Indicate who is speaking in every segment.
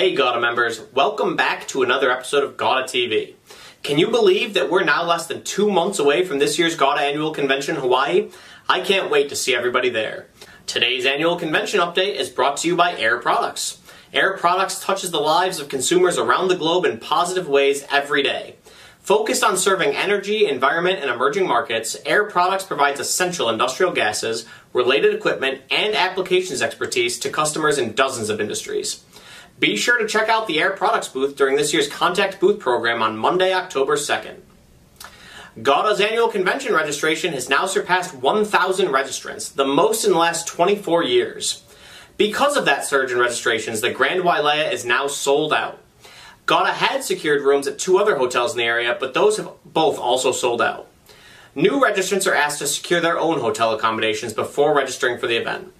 Speaker 1: Hey GAWDA members, welcome back to another episode of GAWDA TV. Can you believe that we're now less than two months away from this year's GAWDA Annual Convention in Hawaii? I can't wait to see everybody there. Today's annual convention update is brought to you by Air Products. Air Products touches the lives of consumers around the globe in positive ways every day. Focused on serving energy, environment, and emerging markets, Air Products provides essential industrial gases, related equipment, and applications expertise to customers in dozens of industries. Be sure to check out the Air Products booth during this year's Contact Booth program on Monday, October 2nd. GAWDA's annual convention registration has now surpassed 1,000 registrants, the most in the last 24 years. Because of that surge in registrations, the Grand Wailea is now sold out. GAWDA had secured rooms at two other hotels in the area, but those have both also sold out. New registrants are asked to secure their own hotel accommodations before registering for the event.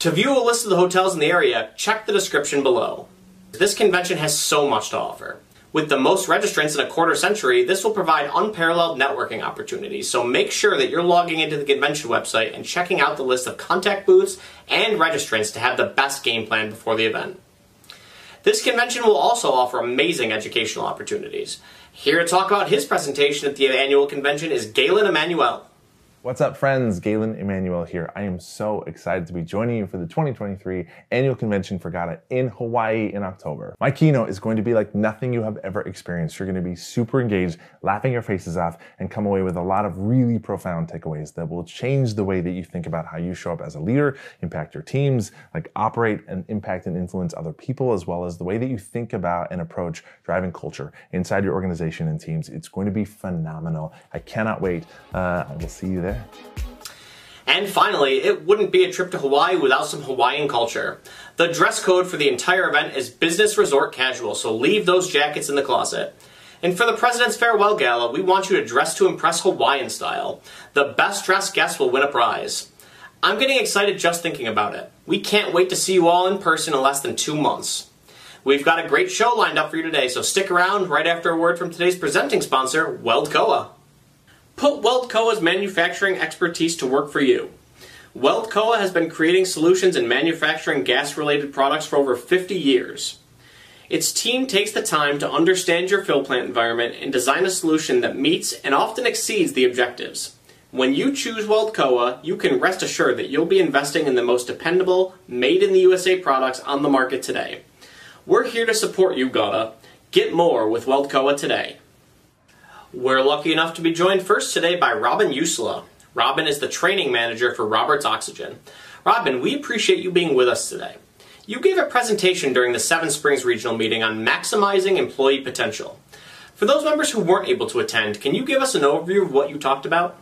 Speaker 1: To view a list of the hotels in the area, check the description below. This convention has so much to offer. With the most registrants in a quarter century, this will provide unparalleled networking opportunities, so make sure that you're logging into the convention website and checking out the list of contact booths and registrants to have the best game plan before the event. This convention will also offer amazing educational opportunities. Here to talk about his presentation at the annual convention is Galen Emanuel.
Speaker 2: What's up, friends? Galen Emanuel here. I am so excited to be joining you for the 2023 annual convention for GAWDA in Hawaii in October. My keynote is going to be like nothing you have ever experienced. You're going to be super engaged, laughing your faces off, and come away with a lot of really profound takeaways that will change the way that you think about how you show up as a leader, impact your teams, like operate and impact and influence other people, as well as the way that you think about and approach driving culture inside your organization and teams. It's going to be phenomenal. I cannot wait. Uh, I will see you there there.
Speaker 1: And finally, it wouldn't be a trip to Hawaii without some Hawaiian culture. The dress code for the entire event is business resort casual, so leave those jackets in the closet. And for the President's Farewell Gala, we want you to dress to impress Hawaiian style. The best dressed guest will win a prize. I'm getting excited just thinking about it. We can't wait to see you all in person in less than two months. We've got a great show lined up for you today, so stick around right after a word from today's presenting sponsor, WeldCoa. Put WeldCoa's manufacturing expertise to work for you. WeldCoa has been creating solutions in manufacturing gas related products for over 50 years. Its team takes the time to understand your fill plant environment and design a solution that meets and often exceeds the objectives. When you choose WeldCoa, you can rest assured that you'll be investing in the most dependable, made in the USA products on the market today. We're here to support you, GAWDA. Get more with WeldCoa today. We're lucky enough to be joined first today by Robin Jussila. Robin is the training manager for Roberts Oxygen. Robin, we appreciate you being with us today. You gave a presentation during the Seven Springs Regional Meeting on maximizing employee potential. For those members who weren't able to attend, can you give us an overview of what you talked about?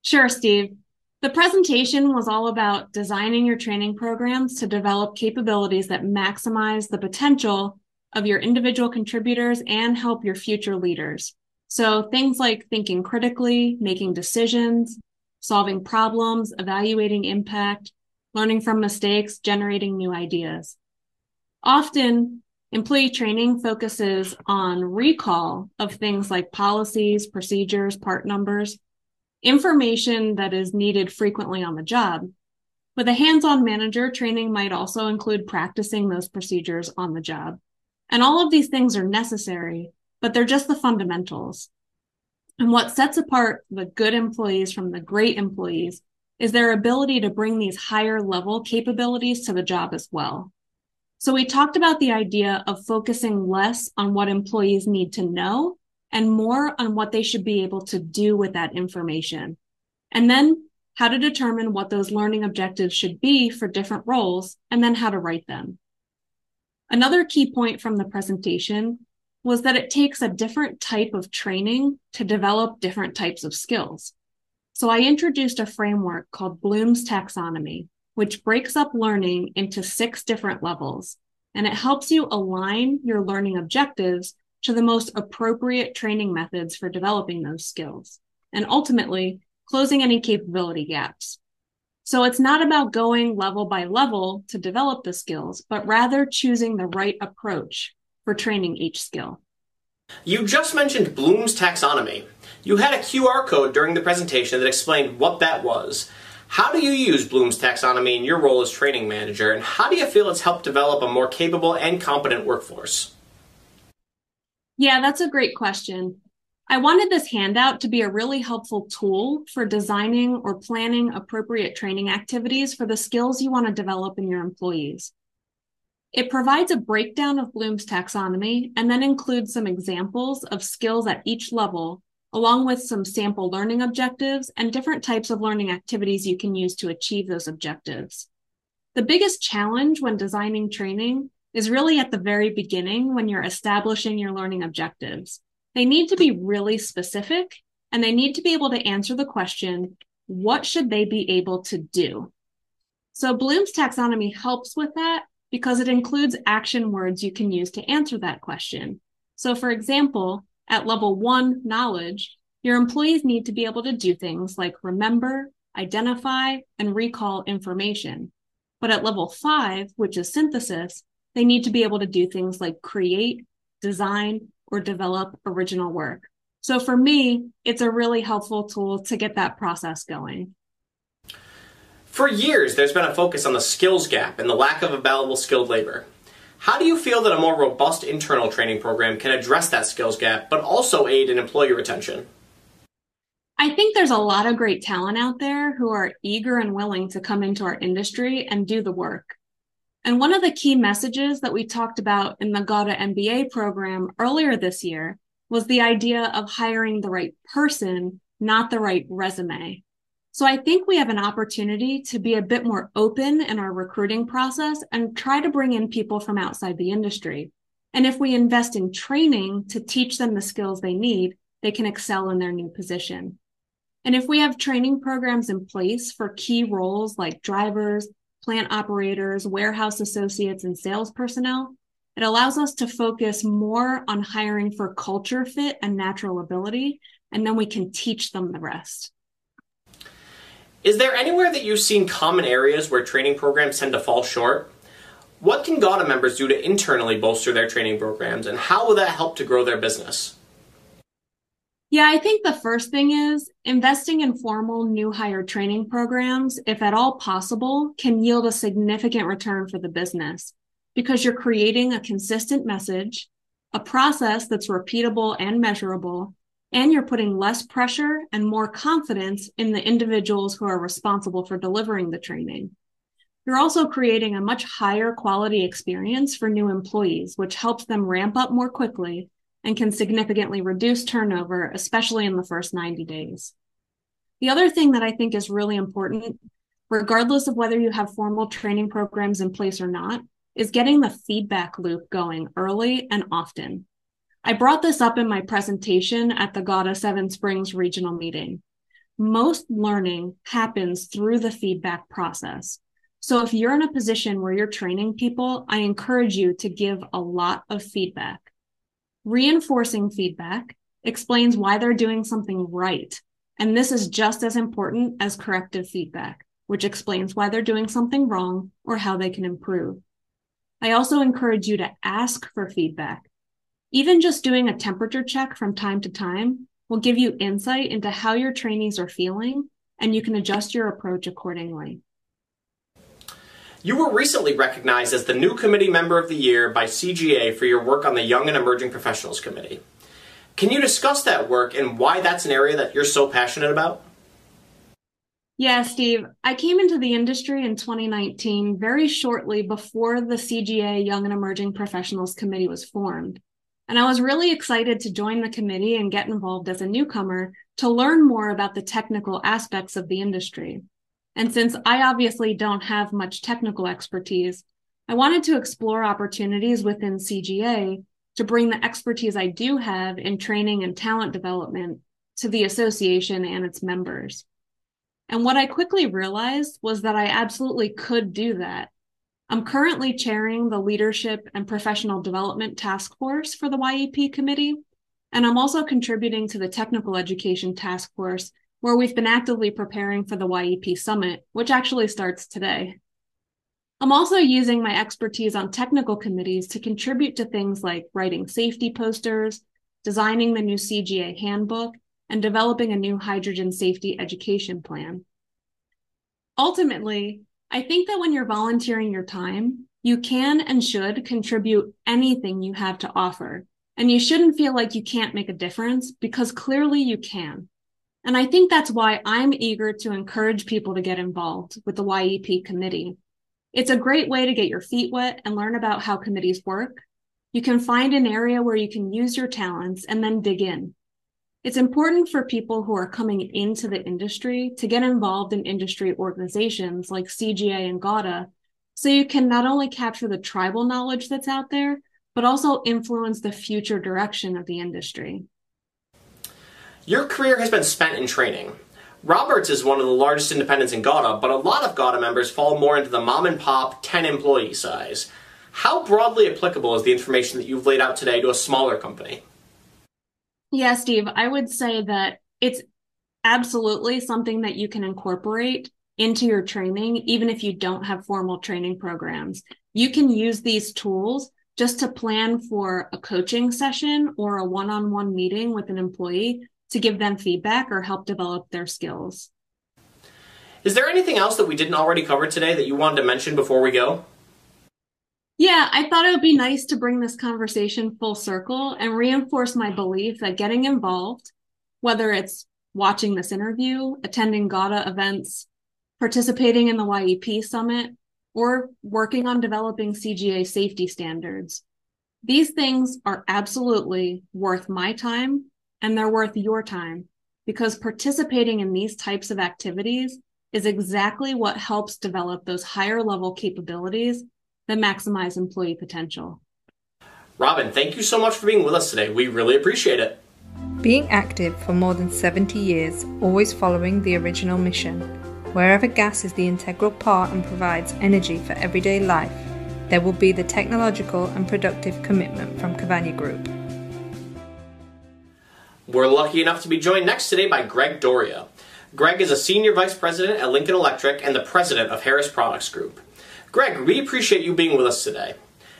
Speaker 3: Sure, Steve. The presentation was all about designing your training programs to develop capabilities that maximize the potential of your individual contributors and help your future leaders. So things like thinking critically, making decisions, solving problems, evaluating impact, learning from mistakes, generating new ideas. Often, employee training focuses on recall of things like policies, procedures, part numbers, information that is needed frequently on the job. With a hands-on manager, training might also include practicing those procedures on the job. And all of these things are necessary, but they're just the fundamentals. And what sets apart the good employees from the great employees is their ability to bring these higher level capabilities to the job as well. So we talked about the idea of focusing less on what employees need to know and more on what they should be able to do with that information. And then how to determine what those learning objectives should be for different roles and then how to write them. Another key point from the presentation was that it takes a different type of training to develop different types of skills. So I introduced a framework called Bloom's taxonomy, which breaks up learning into six different levels, and it helps you align your learning objectives to the most appropriate training methods for developing those skills, and ultimately closing any capability gaps. So it's not about going level by level to develop the skills, but rather choosing the right approach for training each skill.
Speaker 1: You just mentioned Bloom's taxonomy. You had a QR code during the presentation that explained what that was. How do you use Bloom's taxonomy in your role as training manager, and how do you feel it's helped develop a more capable and competent workforce?
Speaker 3: Yeah, that's a great question. I wanted this handout to be a really helpful tool for designing or planning appropriate training activities for the skills you want to develop in your employees. It provides a breakdown of Bloom's taxonomy and then includes some examples of skills at each level, along with some sample learning objectives and different types of learning activities you can use to achieve those objectives. The biggest challenge when designing training is really at the very beginning when you're establishing your learning objectives. They need to be really specific and they need to be able to answer the question, what should they be able to do? So Bloom's taxonomy helps with that because it includes action words you can use to answer that question. So for example, at level one knowledge, your employees need to be able to do things like remember, identify, and recall information. But at level five, which is synthesis, they need to be able to do things like create, design, or develop original work. So for me, it's a really helpful tool to get that process going.
Speaker 1: For years, there's been a focus on the skills gap and the lack of available skilled labor. How do you feel that a more robust internal training program can address that skills gap, but also aid in employee retention?
Speaker 3: I think there's a lot of great talent out there who are eager and willing to come into our industry and do the work. And one of the key messages that we talked about in the GAWDA MBA program earlier this year was the idea of hiring the right person, not the right resume. So I think we have an opportunity to be a bit more open in our recruiting process and try to bring in people from outside the industry. And if we invest in training to teach them the skills they need, they can excel in their new position. And if we have training programs in place for key roles like drivers, plant operators, warehouse associates, and sales personnel. It allows us to focus more on hiring for culture fit and natural ability, and then we can teach them the rest.
Speaker 1: Is there anywhere that you've seen common areas where training programs tend to fall short? What can GAWDA members do to internally bolster their training programs, and how will that help to grow their business?
Speaker 3: Yeah, I think the first thing is investing in formal new hire training programs, if at all possible, can yield a significant return for the business because you're creating a consistent message, a process that's repeatable and measurable, and you're putting less pressure and more confidence in the individuals who are responsible for delivering the training. You're also creating a much higher quality experience for new employees, which helps them ramp up more quickly and can significantly reduce turnover, especially in the first 90 days. The other thing that I think is really important, regardless of whether you have formal training programs in place or not, is getting the feedback loop going early and often. I brought this up in my presentation at the GAWDA Seven Springs regional meeting. Most learning happens through the feedback process. So if you're in a position where you're training people, I encourage you to give a lot of feedback. Reinforcing feedback explains why they're doing something right. And this is just as important as corrective feedback, which explains why they're doing something wrong or how they can improve. I also encourage you to ask for feedback. Even just doing a temperature check from time to time will give you insight into how your trainees are feeling, and you can adjust your approach accordingly.
Speaker 1: You were recently recognized as the new committee member of the year by CGA for your work on the Young and Emerging Professionals Committee. Can you discuss that work and why that's an area that you're so passionate about?
Speaker 3: Yeah, Steve. I came into the industry in 2019, very shortly before the CGA Young and Emerging Professionals Committee was formed. And I was really excited to join the committee and get involved as a newcomer to learn more about the technical aspects of the industry. And since I obviously don't have much technical expertise, I wanted to explore opportunities within CGA to bring the expertise I do have in training and talent development to the association and its members. And what I quickly realized was that I absolutely could do that. I'm currently chairing the Leadership and Professional Development Task Force for the YEP Committee, and I'm also contributing to the Technical Education Task Force where we've been actively preparing for the YEP Summit, which actually starts today. I'm also using my expertise on technical committees to contribute to things like writing safety posters, designing the new CGA handbook, and developing a new hydrogen safety education plan. Ultimately, I think that when you're volunteering your time, you can and should contribute anything you have to offer. And you shouldn't feel like you can't make a difference because clearly you can. And I think that's why I'm eager to encourage people to get involved with the YEP committee. It's a great way to get your feet wet and learn about how committees work. You can find an area where you can use your talents and then dig in. It's important for people who are coming into the industry to get involved in industry organizations like CGA and GAWDA so you can not only capture the tribal knowledge that's out there, but also influence the future direction of the industry.
Speaker 1: Your career has been spent in training. Roberts is one of the largest independents in GAWDA, but a lot of GAWDA members fall more into the mom and pop 10 employee size. How broadly applicable is the information that you've laid out today to a smaller company?
Speaker 3: Yeah, Steve, I would say that it's absolutely something that you can incorporate into your training, even if you don't have formal training programs. You can use these tools just to plan for a coaching session or a one on one meeting with an employee to give them feedback or help develop their skills.
Speaker 1: Is there anything else that we didn't already cover today that you wanted to mention before we go?
Speaker 3: Yeah, I thought it would be nice to bring this conversation full circle and reinforce my belief that getting involved, whether it's watching this interview, attending GAWDA events, participating in the YEP summit, or working on developing CGA safety standards. These things are absolutely worth my time and they're worth your time because participating in these types of activities is exactly what helps develop those higher level capabilities that maximize employee potential.
Speaker 1: Robin, thank you so much for being with us today. We really appreciate it.
Speaker 4: Being active for more than 70 years, always following the original mission. Wherever gas is the integral part and provides energy for everyday life, there will be the technological and productive commitment from Cavagna Group.
Speaker 1: We're lucky enough to be joined next today by Greg Doria. Greg is a senior vice president at Lincoln Electric and the president of Harris Products Group. Greg, we appreciate you being with us today.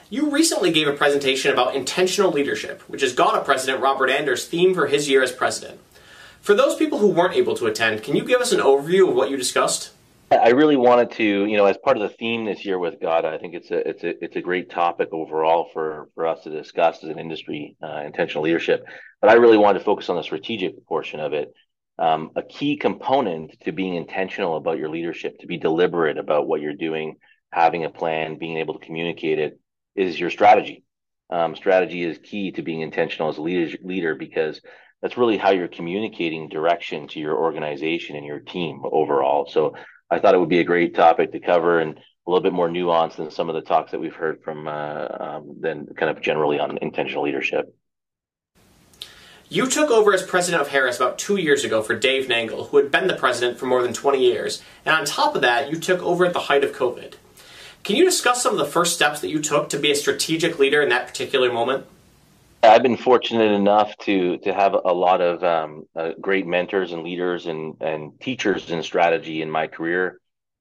Speaker 1: You recently gave a presentation about intentional leadership, which is GAWDA President Robert Anders' theme for his year as president. For those people who weren't able to attend, can you give us an overview of what you discussed?
Speaker 5: I really wanted to, you know, as part of the theme this year with GAWDA, I think it's a it's a it's a great topic overall for for us to discuss as an industry, uh, intentional leadership. But I really wanted to focus on the strategic portion of it. Um, a key component to being intentional about your leadership, to be deliberate about what you're doing, having a plan, being able to communicate it, is your strategy. Um, strategy is key to being intentional as a leader, leader because that's really how you're communicating direction to your organization and your team overall. So I thought it would be a great topic to cover and a little bit more nuanced than some of the talks that we've heard from uh, um, than kind of generally on intentional leadership.
Speaker 1: You took over as president of Harris about two years ago for Dave Nangle, who had been the president for more than 20 years. And on top of that, you took over at the height of COVID. Can you discuss some of the first steps that you took to be a strategic leader in that particular moment?
Speaker 5: I've been fortunate enough to to have a lot of um, uh, great mentors and leaders and and teachers in strategy in my career.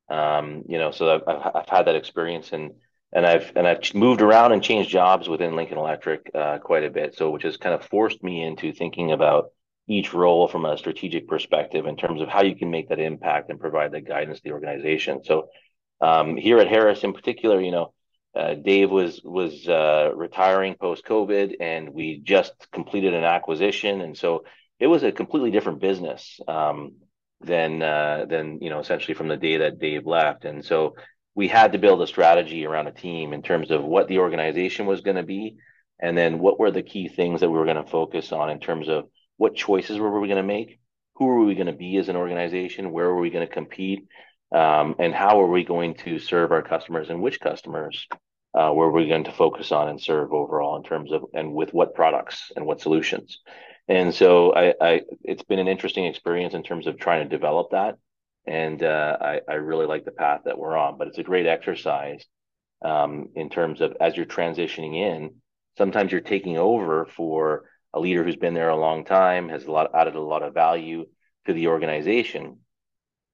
Speaker 5: Um, you know, so I've, I've had that experience and and I've and I've moved around and changed jobs within Lincoln Electric uh, quite a bit. So which has kind of forced me into thinking about each role from a strategic perspective in terms of how you can make that impact and provide that guidance to the organization. So um, here at Harris in particular, you know, uh, Dave was was uh, retiring post COVID, and we just completed an acquisition, and so it was a completely different business um, than uh, than you know essentially from the day that Dave left, and so we had to build a strategy around a team in terms of what the organization was going to be, and then what were the key things that we were going to focus on in terms of what choices were we going to make, who were we going to be as an organization, where were we going to compete, um, and how are we going to serve our customers and which customers uh, where we're going to focus on and serve overall in terms of and with what products and what solutions. And so I, I it's been an interesting experience in terms of trying to develop that. And uh, I, I really like the path that we're on, but it's a great exercise um, in terms of as you're transitioning in, sometimes you're taking over for a leader who's been there a long time, has a lot added a lot of value to the organization.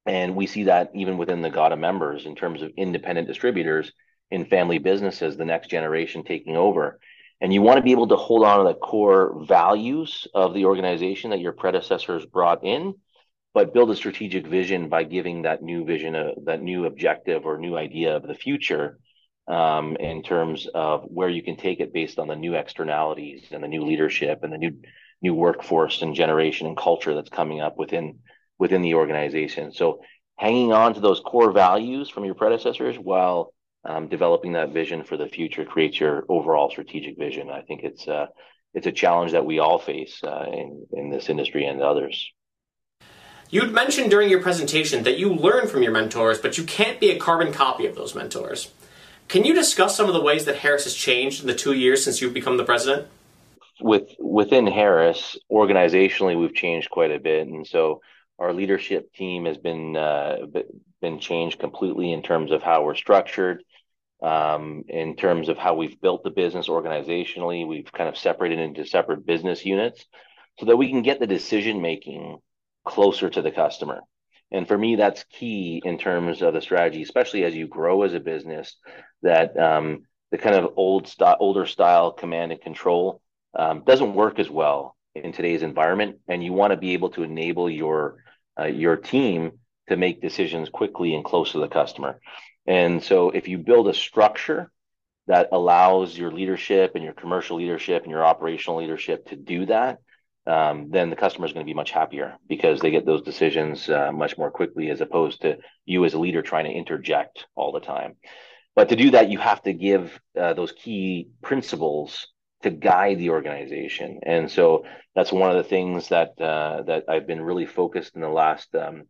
Speaker 5: And we see that even within the GAWDA members in terms of independent distributors in family businesses, the next generation taking over. And you want to be able to hold on to the core values of the organization that your predecessors brought in, but build a strategic vision by giving that new vision, a, that new objective or new idea of the future um, in terms of where you can take it based on the new externalities and the new leadership and the new new workforce and generation and culture that's coming up within within the organization. So hanging on to those core values from your predecessors while um, developing that vision for the future creates your overall strategic vision. I think it's uh, it's a challenge that we all face uh, in in this industry and others.
Speaker 1: You'd mentioned during your presentation that you learn from your mentors, but you can't be a carbon copy of those mentors. Can you discuss some of the ways that Harris has changed in the two years since you've become the president?
Speaker 5: With within Harris, organizationally, we've changed quite a bit, and so our leadership team has been uh, been changed completely in terms of how we're structured, um, in terms of how we've built the business organizationally. We've kind of separated into separate business units so that we can get the decision making closer to the customer. And for me, that's key in terms of the strategy, especially as you grow as a business. That um, the kind of old style, older style command and control um, doesn't work as well in today's environment, and you want to be able to enable your your team to make decisions quickly and close to the customer. And so, if you build a structure that allows your leadership and your commercial leadership and your operational leadership to do that, um, then the customer is going to be much happier because they get those decisions uh, much more quickly as opposed to you as a leader trying to interject all the time. But to do that, you have to give uh, those key principles to guide the organization. And so that's one of the things that uh, that I've been really focused in the last um,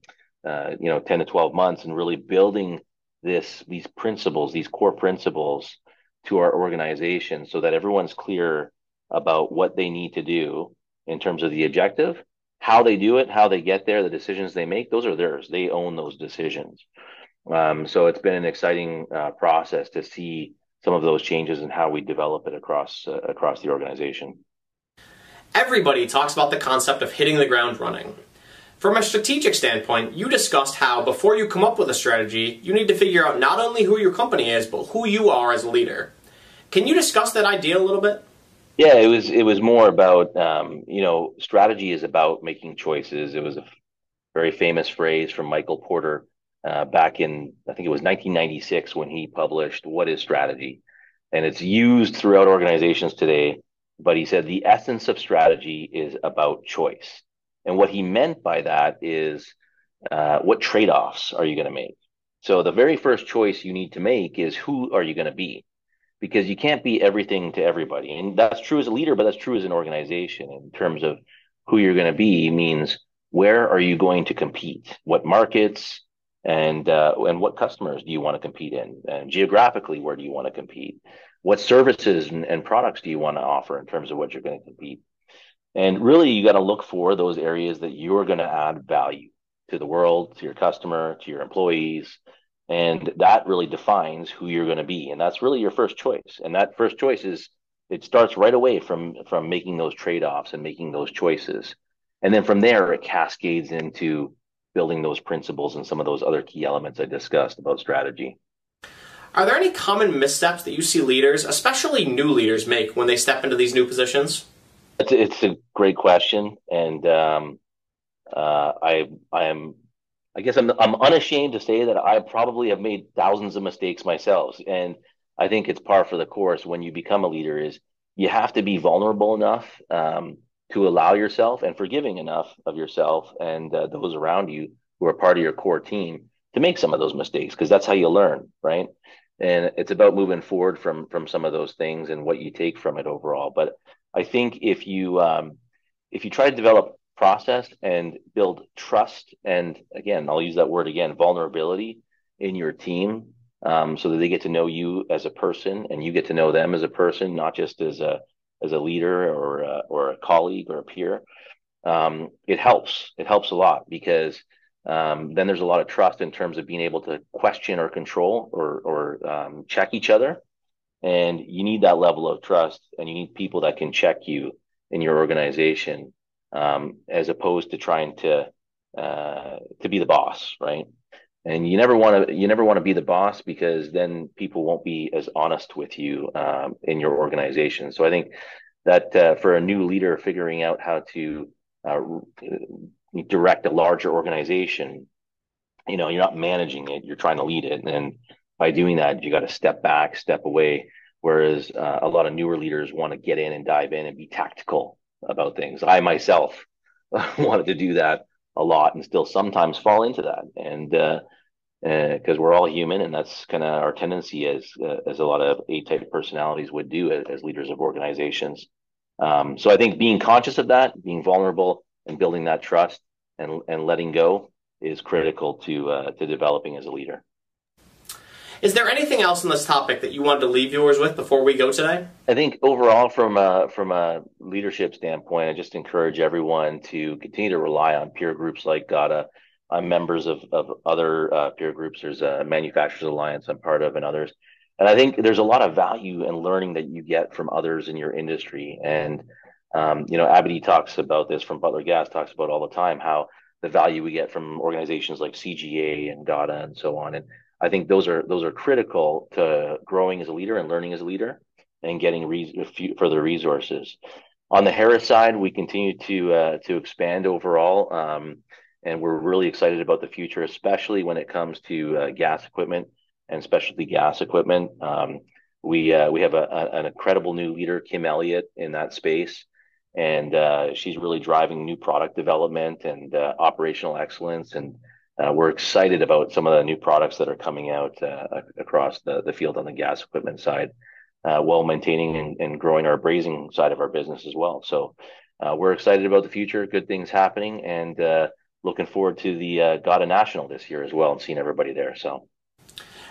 Speaker 5: uh, you know 10 to 12 months and really building this these principles, these core principles to our organization so that everyone's clear about what they need to do in terms of the objective, how they do it, how they get there, the decisions they make, those are theirs. They own those decisions. Um, so it's been an exciting uh, process to see some of those changes and how we develop it across uh, across the organization.
Speaker 1: Everybody talks about the concept of hitting the ground running. From a strategic standpoint, you discussed how before you come up with a strategy, you need to figure out not only who your company is, but who you are as a leader. Can you discuss that idea a little bit?
Speaker 5: Yeah, it was it was more about um, you know strategy is about making choices. It was a very famous phrase from Michael Porter uh, back in I think it was 1996 when he published "What Is Strategy," and it's used throughout organizations today. But he said the essence of strategy is about choice, and what he meant by that is uh, what trade offs are you going to make. So the very first choice you need to make is who are you going to be because you can't be everything to everybody. And that's true as a leader, but that's true as an organization in terms of who you're going to be means where are you going to compete? What markets and uh, and what customers do you want to compete in? And geographically, where do you want to compete? What services and, and products do you want to offer in terms of what you're going to compete? And really, you got to look for those areas that you're going to add value to the world, to your customer, to your employees, and that really defines who you're going to be and that's really your first choice and that first choice is it starts right away from from making those trade-offs and making those choices and then from there it cascades into building those principles and some of those other key elements i discussed about strategy.
Speaker 1: Are there any common missteps that you see leaders especially new leaders make when they step into these new positions?
Speaker 5: It's, it's a great question and um, uh, i i am I guess I'm I'm unashamed to say that I probably have made thousands of mistakes myself, and I think it's par for the course when you become a leader is you have to be vulnerable enough um, to allow yourself and forgiving enough of yourself and uh, those around you who are part of your core team to make some of those mistakes because that's how you learn, right? And it's about moving forward from from some of those things and what you take from it overall. But I think if you um, if you try to develop process and build trust and again i'll use that word again vulnerability in your team um, so that they get to know you as a person and you get to know them as a person not just as a as a leader or a, or a colleague or a peer um, it helps it helps a lot because um, then there's a lot of trust in terms of being able to question or control or or um, check each other and you need that level of trust and you need people that can check you in your organization um, as opposed to trying to uh, to be the boss, right? And you never want to you never want to be the boss because then people won't be as honest with you um, in your organization. So I think that uh, for a new leader, figuring out how to uh, direct a larger organization, you know, you're not managing it, you're trying to lead it. And by doing that, you got to step back, step away. Whereas uh, a lot of newer leaders want to get in and dive in and be tactical about things. I myself wanted to do that a lot and still sometimes fall into that. And because uh, uh, we're all human, and that's kind of our tendency as uh, as a lot of A-type personalities would do as, as leaders of organizations. Um, so I think being conscious of that, being vulnerable, and building that trust and and letting go is critical to uh, to developing as a leader.
Speaker 1: Is there anything else on this topic that you wanted to leave viewers with before we go today?
Speaker 5: I think overall, from a, from a leadership standpoint, I just encourage everyone to continue to rely on peer groups like GAWDA. I'm members of, of other uh, peer groups. There's a Manufacturers Alliance I'm part of, and others. And I think there's a lot of value and learning that you get from others in your industry. And um, you know, Abby talks about this from Butler Gas, talks about all the time how the value we get from organizations like CGA and GAWDA and so on. And I think those are those are critical to growing as a leader and learning as a leader and getting re- further resources. On the Harris side, we continue to uh, to expand overall, um, and we're really excited about the future, especially when it comes to uh, gas equipment and specialty gas equipment. Um, we uh, we have a, a, an incredible new leader, Kim Elliott, in that space, and uh, she's really driving new product development and uh, operational excellence and uh, we're excited about some of the new products that are coming out uh, across the, the field on the gas equipment side, uh, while maintaining and, and, growing our brazing side of our business as well. So uh, we're excited about the future, good things happening, and uh, looking forward to the uh, GAWDA National this year as well and seeing everybody there. So,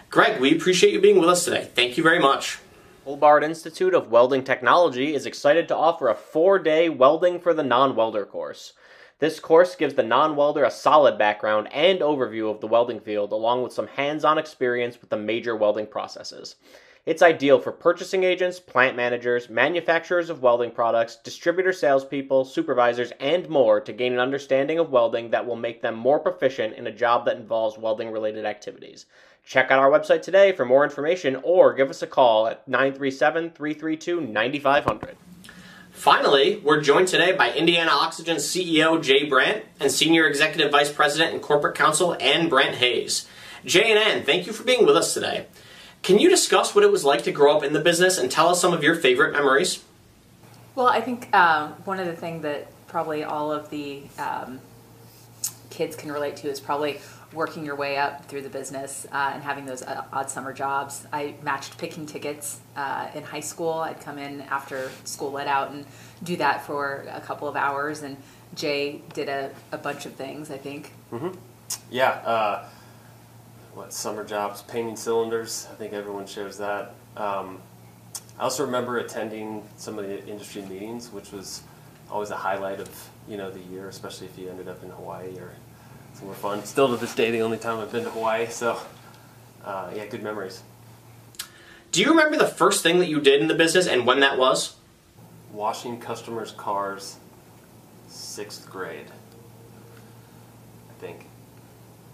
Speaker 1: Greg, we appreciate you being with us today. Thank you very much. Hobart Institute of Welding Technology is excited to offer a four day welding for the non welder course. This course gives the non-welder a solid background and overview of the welding field along with some hands-on experience with the major welding processes. It's ideal for purchasing agents, plant managers, manufacturers of welding products, distributor salespeople, supervisors, and more to gain an understanding of welding that will make them more proficient in a job that involves welding related activities. Check out our website today for more information or give us a call at 937 332 9500. Finally, we're joined today by Indiana Oxygen CEO Jay Brant and Senior Executive Vice President and Corporate Counsel Anne Brant-Hayes. Jay and Anne, thank you for being with us today. Can you discuss what it was like to grow up in the business and tell us some of your favorite memories?
Speaker 6: Well, I think um, one of the things that probably all of the um, kids can relate to is probably working your way up through the business uh, and having those uh, odd summer jobs. I matched picking tickets uh, in high school. I'd come in after school let out and do that for a couple of hours. And Jay did a, a bunch of things, I think.
Speaker 7: Mm-hmm. Yeah. Uh, what summer jobs? Painting cylinders. I think everyone shares that. Um, I also remember attending some of the industry meetings, which was always a highlight of you know the year, especially if you ended up in Hawaii or somewhere fun. Still to this day, the only time I've been to Hawaii. So, uh, yeah, good memories.
Speaker 1: Do you remember the first thing that you did in the business and when that was?
Speaker 7: Washing customers' cars, sixth grade, I think.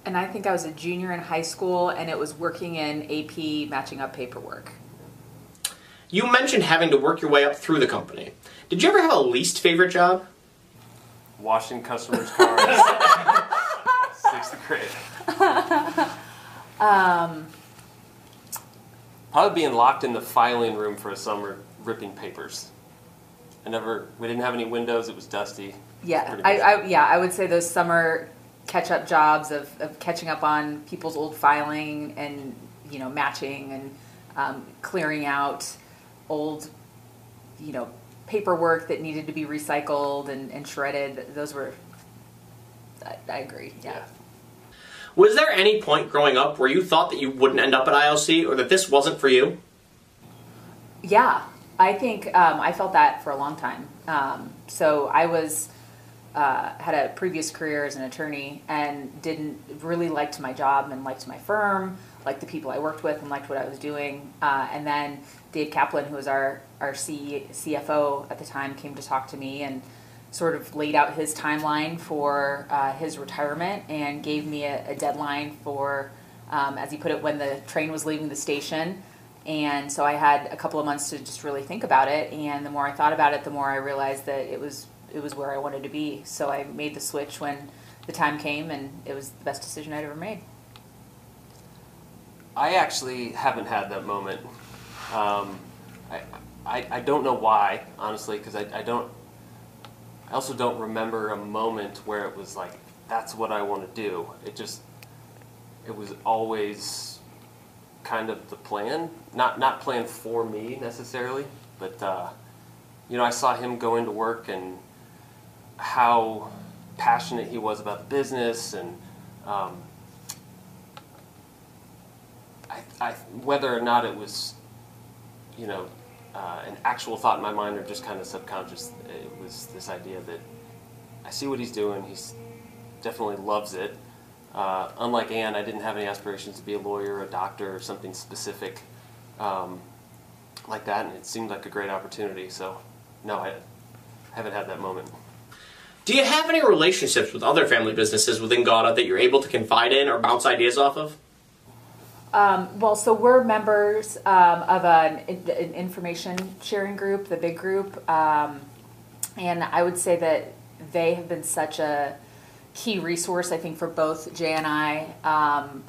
Speaker 6: And I think I was a junior in high school, and it was working in AP matching up paperwork.
Speaker 1: You mentioned having to work your way up through the company. Did you ever have a least favorite job?
Speaker 7: Washing customers' cars. Sixth grade. um, Probably being locked in the filing room for a summer, ripping papers. I never. We didn't have any windows. It was dusty.
Speaker 6: Yeah, I, I, yeah, I would say those summer catch-up jobs of, of catching up on people's old filing and you know matching and um, clearing out old, you know, paperwork that needed to be recycled and, and shredded. Those were. I, I agree. yeah. yeah.
Speaker 1: Was there any point growing up where you thought that you wouldn't end up at ILC or that this wasn't for you?
Speaker 6: Yeah, I think um, I felt that for a long time. Um, so I was uh, had a previous career as an attorney and didn't really liked my job and liked my firm, liked the people I worked with and liked what I was doing. Uh, and then Dave Kaplan, who was our our C- CFO at the time, came to talk to me and sort of laid out his timeline for uh, his retirement and gave me a, a deadline for, um, as he put it, when the train was leaving the station. And so I had a couple of months to just really think about it. And the more I thought about it, the more I realized that it was it was where I wanted to be. So I made the switch when the time came, and it was the best decision I'd ever made.
Speaker 7: I actually haven't had that moment. Um, I, I, I don't know why, honestly, because I, I don't. I also don't remember a moment where it was like, that's what I want to do. It just, it was always kind of the plan. Not not planned for me necessarily, but uh, you know, I saw him go into work and how passionate he was about the business and. Um, I, I, whether or not it was, you know, uh, an actual thought in my mind or just kind of subconscious, it was this idea that I see what he's doing. He definitely loves it. Uh, unlike Anne, I didn't have any aspirations to be a lawyer, a doctor, or something specific um, like that, and it seemed like a great opportunity. So, no, I haven't had that moment.
Speaker 1: Do you have any relationships with other family businesses within GAWDA that you're able to confide in or bounce ideas off of?
Speaker 6: Um, well, so we're members um, of an, an, information sharing group, the big group, um, and I would say that they have been such a key resource, I think, for both Jay and I, um,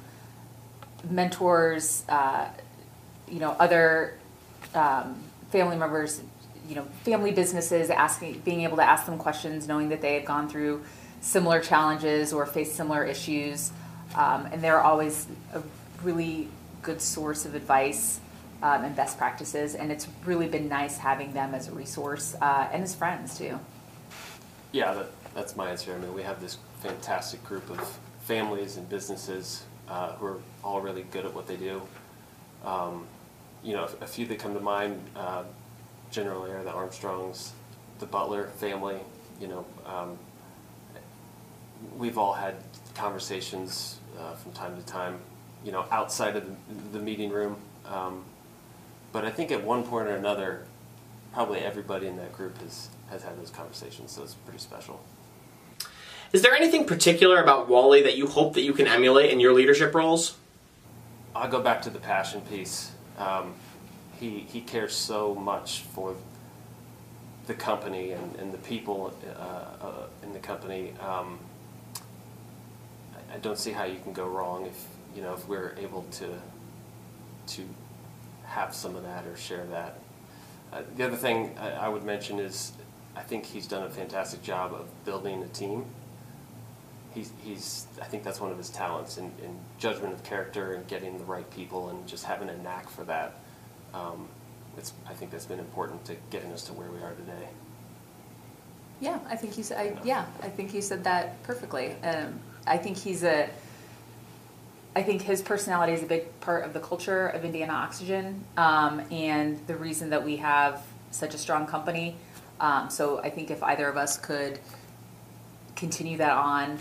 Speaker 6: mentors, uh, you know, other um, family members, you know, family businesses, asking, being able to ask them questions, knowing that they have gone through similar challenges or faced similar issues, um, and they're always a really good source of advice um, and best practices, and it's really been nice having them as a resource uh, and as friends too.
Speaker 7: Yeah, that, that's my answer. I mean, we have this fantastic group of families and businesses uh, who are all really good at what they do. Um, you know, a, few that come to mind uh, generally are the Armstrongs, the Butler family. You know, um, we've all had conversations uh, from time to time you know, outside of the, the meeting room. Um, but I think at one point or another, probably everybody in that group has, has had those conversations, so it's pretty special.
Speaker 1: Is there anything particular about Wally that you hope that you can emulate in your leadership roles?
Speaker 7: I'll go back to the passion piece. Um, he, he cares so much for the company and, and the people uh, uh, in the company. Um, I, I don't see how you can go wrong if you know, if we're able to to have some of that or share that. Uh, the other thing I, I, would mention is I think he's done a fantastic job of building a team. He's, he's I think that's one of his talents in, in judgment of character and getting the right people and just having a knack for that. Um, it's, I think that's been important to getting us to where we are today.
Speaker 6: Yeah, I think you said. I, yeah, I think you said that perfectly. Um, I think he's a I think his personality is a big part of the culture of Indiana Oxygen um, and the reason that we have such a strong company. Um, so I think if either of us could continue that on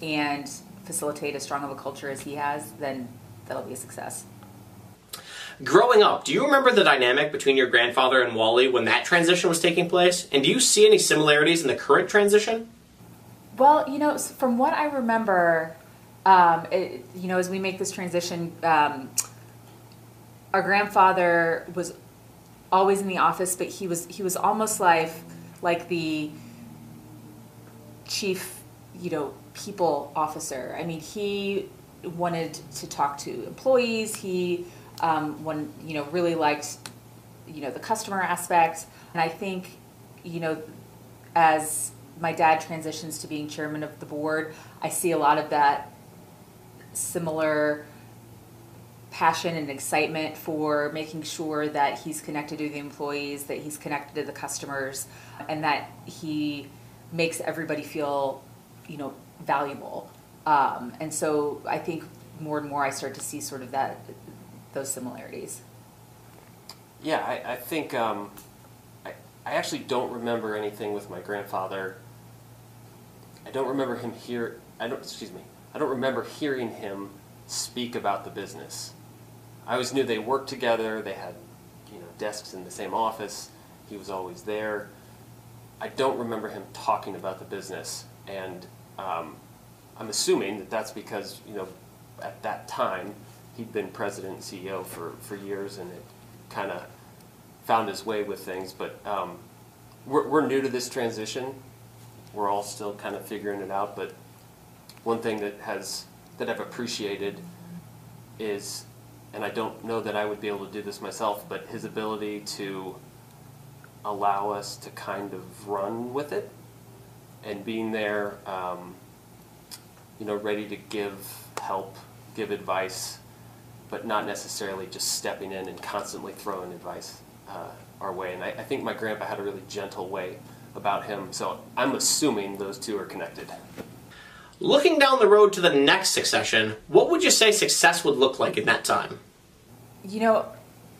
Speaker 6: and facilitate as strong of a culture as he has, then that'll be a success.
Speaker 1: Growing up, do you remember the dynamic between your grandfather and Wally when that transition was taking place? And do you see any similarities in the current transition?
Speaker 6: Well, you know, from what I remember, um, it, you know, as we make this transition, um, our grandfather was always in the office, but he was he was almost like like the chief, you know, people officer. I mean, he wanted to talk to employees. He um, one you know really liked you know the customer aspect, and I think you know as my dad transitions to being chairman of the board, I see a lot of that similar passion and excitement for making sure that he's connected to the employees, that he's connected to the customers, and that he makes everybody feel, you know, valuable. Um, and so I think more and more I start to see sort of that those similarities.
Speaker 7: Yeah, I, I think um, I, I actually don't remember anything with my grandfather. I don't remember him here. I don't. Excuse me. I don't remember hearing him speak about the business. I always knew they worked together. They had, you know, desks in the same office. He was always there. I don't remember him talking about the business, and um, I'm assuming that that's because you know, at that time, he'd been president and CEO for for years, and it kind of found his way with things. But um, we're, we're new to this transition. We're all still kind of figuring it out, but one thing that has that I've appreciated is, and I don't know that I would be able to do this myself, but his ability to allow us to kind of run with it and being there, um, you know, ready to give help, give advice, but not necessarily just stepping in and constantly throwing advice uh, our way. And I, I think my grandpa had a really gentle way about him, so I'm assuming those two are connected.
Speaker 1: Looking down the road to the next succession, what would you say success would look like in that time?
Speaker 6: You know,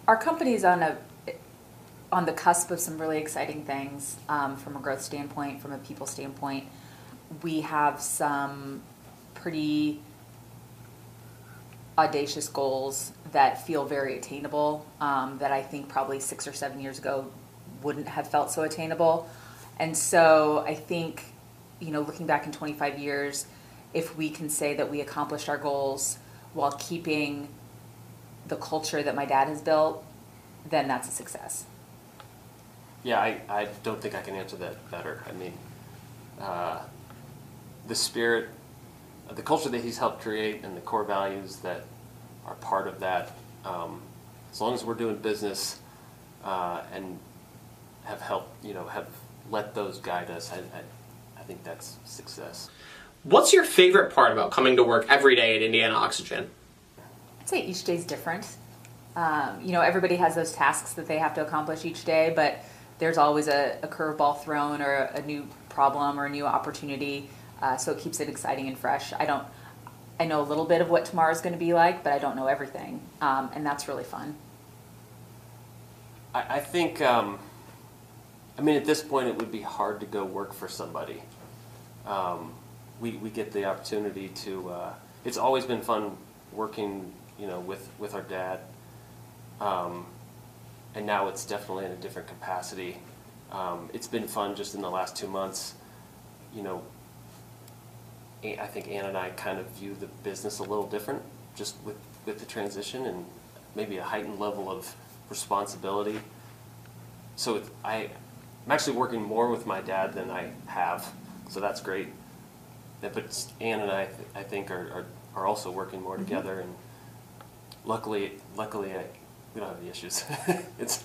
Speaker 6: our company's on a on the cusp of some really exciting things um, from a growth standpoint, from a people standpoint. We have some pretty audacious goals that feel very attainable um, that I think probably six or seven years ago wouldn't have felt so attainable. And so I think, you know, looking back in 25 years, if we can say that we accomplished our goals while keeping the culture that my dad has built, then that's a success.
Speaker 7: Yeah, I, I don't think I can answer that better. I mean, uh, the spirit, the culture that he's helped create, and the core values that are part of that. Um, as long as we're doing business uh, and have helped, you know, have let those guide us, I, I, think that's success.
Speaker 1: What's your favorite part about coming to work every day at Indiana Oxygen?
Speaker 6: I'd say each day's different. Um, you know, everybody has those tasks that they have to accomplish each day, but there's always a, a curveball thrown or a, a, new problem or a new opportunity. Uh, so it keeps it exciting and fresh. I don't, I know a little bit of what tomorrow's going to be like, but I don't know everything, um, and that's really fun.
Speaker 7: I, I think, um, I mean, at this point, it would be hard to go work for somebody. Um, we, we get the opportunity to. Uh, it's always been fun working, you know, with with our dad. Um, and now it's definitely in a different capacity. Um, it's been fun just in the last two months. You know, I think Anne and I kind of view the business a little different, just with with the transition and maybe a heightened level of responsibility. So I, I'm actually working more with my dad than I have, so that's great. But Anne and I, I think, are, are, are also working more mm-hmm. together, and luckily, luckily, I, we don't have any issues. it's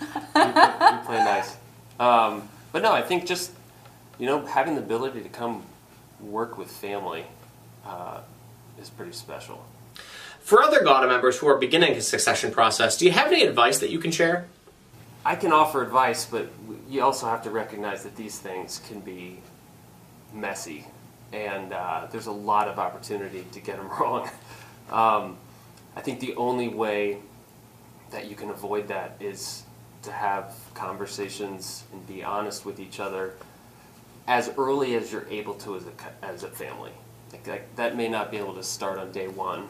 Speaker 7: we, play, we play nice. Um, but no, I think just you know having the ability to come work with family uh, is pretty special.
Speaker 1: For other GAWDA members who are beginning a succession process, do you have any advice that you can share?
Speaker 7: I can offer advice, but you also have to recognize that these things can be messy, and uh, there's a lot of opportunity to get them wrong. Um, I think the only way that you can avoid that is to have conversations and be honest with each other as early as you're able to as a, as a family. Like that, that may not be able to start on day one.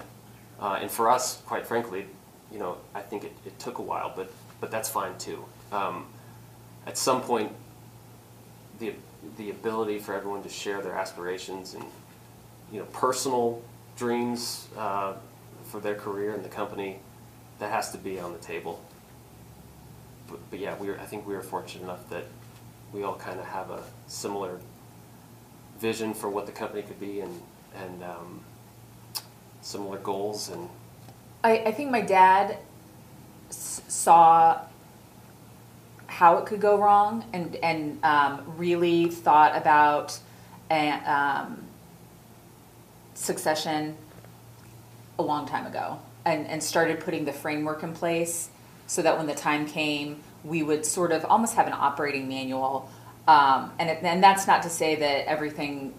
Speaker 7: Uh, and for us, quite frankly, you know, I think it, it took a while, but but that's fine too. Um, at some point, the the ability for everyone to share their aspirations and you know personal dreams uh, for their career and the company, that has to be on the table. But, but yeah, we were, I think we were fortunate enough that we all kind of have a similar vision for what the company could be and and um, similar goals and.
Speaker 6: I, I think my dad saw how it could go wrong and and um, really thought about a, um, succession a long time ago and, and started putting the framework in place so that when the time came we would sort of almost have an operating manual. Um, and, it, and that's not to say that everything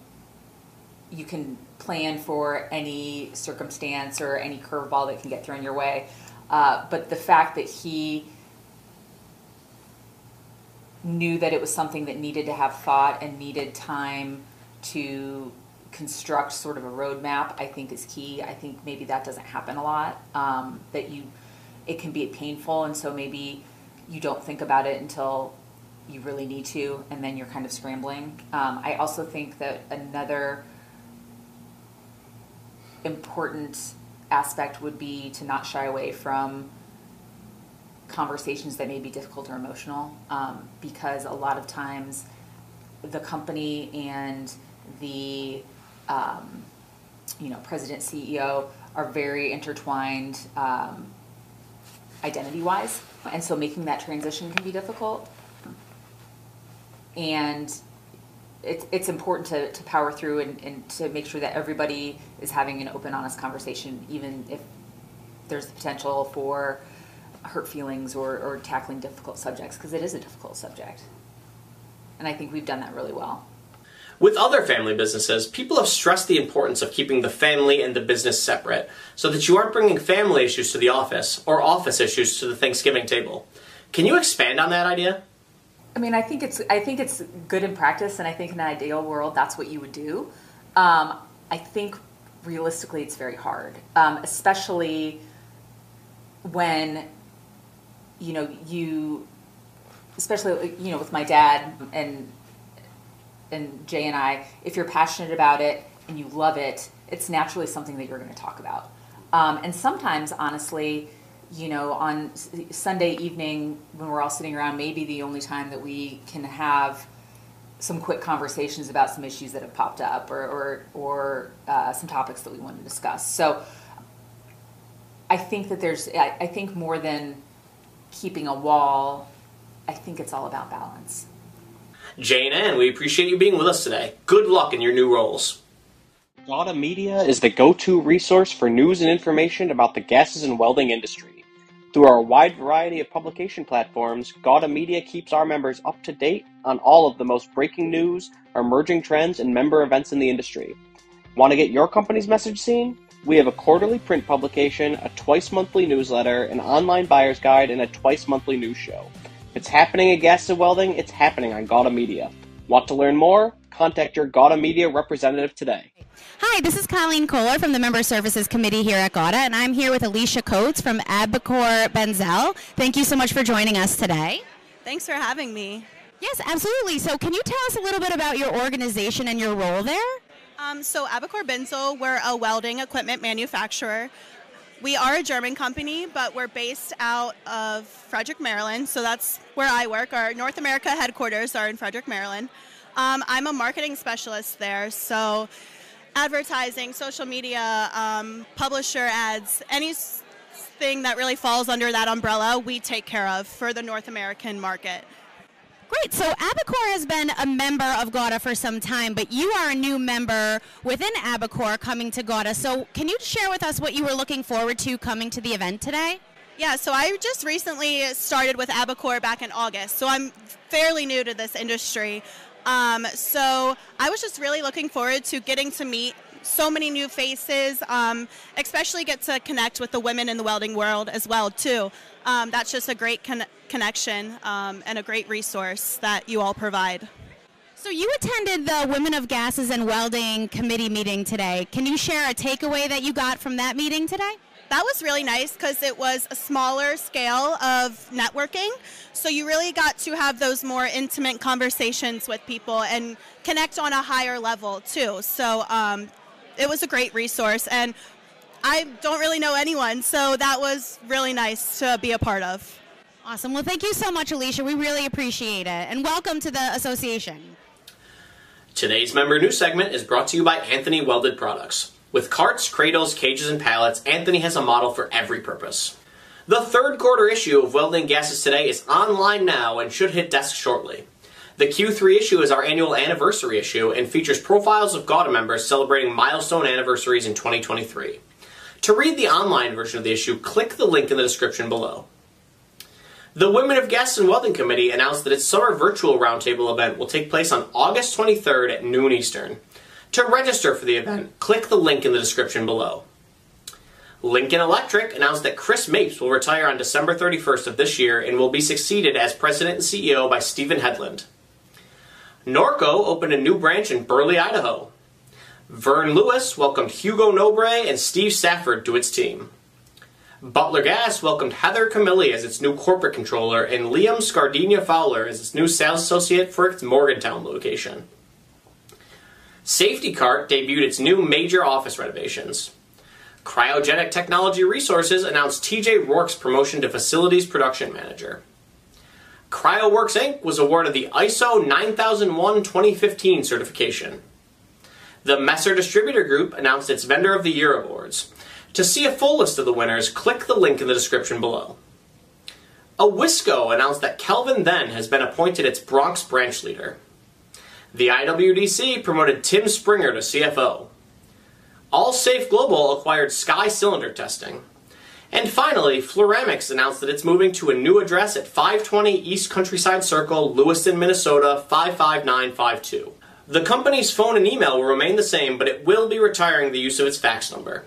Speaker 6: you can plan for any circumstance or any curveball that can get thrown your way uh, but the fact that he knew that it was something that needed to have thought and needed time to construct sort of a roadmap, I think is key. I think maybe that doesn't happen a lot. Um, that you, it can be painful, and so maybe you don't think about it until you really need to, and then you're kind of scrambling. Um, I also think that another important aspect would be to not shy away from conversations that may be difficult or emotional um, because a lot of times the company and the um, you know president CEO are very intertwined um, identity wise and so making that transition can be difficult. And it's, it's important to, to power through and, and to make sure that everybody is having an open honest conversation even if there's the potential for hurt feelings or, or tackling difficult subjects because it is a difficult subject and i think we've done that really well
Speaker 1: With other family businesses, people have stressed the importance of keeping the family and the business separate so that you aren't bringing family issues to the office or office issues to the Thanksgiving table. Can you expand on that idea?
Speaker 6: I mean, I think it's I think it's good in practice, and I think in an ideal world, that's what you would do. Um, I think realistically, it's very hard, um, especially when you know you, especially you know with my dad and and Jay and I, if you're passionate about it and you love it, it's naturally something that you're going to talk about. Um, and sometimes, honestly, you know, on Sunday evening when we're all sitting around, maybe the only time that we can have some quick conversations about some issues that have popped up or or, or uh, some topics that we want to discuss. So I think that there's, I, I think more than keeping a wall, I think it's all about balance.
Speaker 1: Jane Anne, we appreciate you being with us today. Good luck in your new roles.
Speaker 8: GAWDA Media is the go-to resource for news and information about the gases and welding industry. Through our wide variety of publication platforms, GAWDA Media keeps our members up to date on all of the most breaking news, emerging trends, and member events in the industry. Want to get your company's message seen? We have a quarterly print publication, a twice monthly newsletter, an online buyer's guide, and a twice monthly news show. If it's happening at Gas and Welding, it's happening on GAWDA Media. Want to learn more? Contact your GAWDA Media representative today.
Speaker 9: Hi, this is Colleen Kohler from the Member Services Committee here at GAWDA, and I'm here with Alicia Coats from Abicor Binzel. Thank you so much for joining us today.
Speaker 10: Thanks for having me.
Speaker 9: Yes, absolutely. So, can you tell us a little bit about your organization and your role there?
Speaker 10: Um, so, Abicor Binzel, we're a welding equipment manufacturer. We are a German company, but we're based out of Frederick, Maryland. So that's where I work. Our North America headquarters are in Frederick, Maryland. Um, I'm a marketing specialist there. So advertising, social media, um, publisher ads, anything that really falls under that umbrella, we take care of for the North American market.
Speaker 9: Great. So, Abicor has been a member of GAWDA for some time, but you are a new member within Abicor coming to GAWDA. So, can you share with us what you were looking forward to coming to the event today?
Speaker 10: Yeah, so I just recently started with Abicor back in August, so I'm fairly new to this industry. Um, so I was just really looking forward to getting to meet so many new faces, um, especially get to connect with the women in the welding world as well too. Um, that's just a great con- connection um, and a great resource that you all provide.
Speaker 9: So, you attended the Women of Gases and Welding Committee meeting today. Can you share a takeaway that you got from that meeting today?
Speaker 10: That was really nice because it was a smaller scale of networking. So you really got to have those more intimate conversations with people and connect on a higher level too. So um, it was a great resource. And I don't really know anyone, so that was really nice to be a part of.
Speaker 9: Awesome. Well, thank you so much, Alicia. We really appreciate it. And welcome to the association.
Speaker 1: Today's member news segment is brought to you by Anthony Welded Products. With carts, cradles, cages, and pallets, Anthony has a model for every purpose. The third quarter issue of Welding Gases Today is online now and should hit desks shortly. The Q3 issue is our annual anniversary issue and features profiles of GAWDA members celebrating milestone anniversaries in 2023. To read the online version of the issue, click the link in the description below. The Women of Gas and Welding Committee announced that its summer virtual roundtable event will take place on August 23rd at noon Eastern. To register for the event, click the link in the description below. Lincoln Electric announced that Chris Mapes will retire on December 31st of this year and will be succeeded as president and CEO by Steven Hedlund. Norco opened a new branch in Burley, Idaho. Vern Lewis welcomed Hugo Nobre and Steve Safford to its team. Butler Gas welcomed Heather Camilli as its new corporate controller and Liam Scardinia Fowler as its new sales associate for its Morgantown location. Safety Cart debuted its new major office renovations. Cryogenic Technology Resources announced TJ Rourke's promotion to Facilities Production Manager. CryoWorks Inc. was awarded the ISO 9001 2015 certification. The Messer Distributor Group announced its Vendor of the Year awards. To see a full list of the winners, click the link in the description below. Awisco announced that Kelvin Then has been appointed its Bronx branch leader. The IWDC promoted Tim Springer to CFO. Allsafe Global acquired Sky Cylinder Testing. And finally, Fluoramics announced that it's moving to a new address at 520 East Countryside Circle, Lewiston, Minnesota 55952. The company's phone and email will remain the same, but it will be retiring the use of its fax number.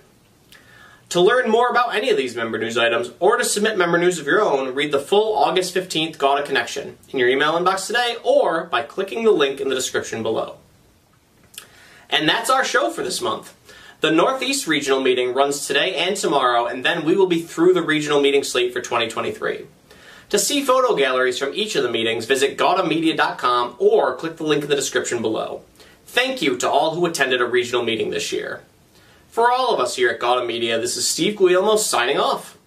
Speaker 1: To learn more about any of these member news items or to submit member news of your own, read the full August 15th GAWDA Connection in your email inbox today or by clicking the link in the description below. And that's our show for this month. The Northeast Regional Meeting runs today and tomorrow, and then we will be through the regional meeting slate for 2023. To see photo galleries from each of the meetings, visit gawdamedia.com or click the link in the description below. Thank you to all who attended a regional meeting this year. For all of us here at GAWDA Media, this is Steve Guillermo signing off.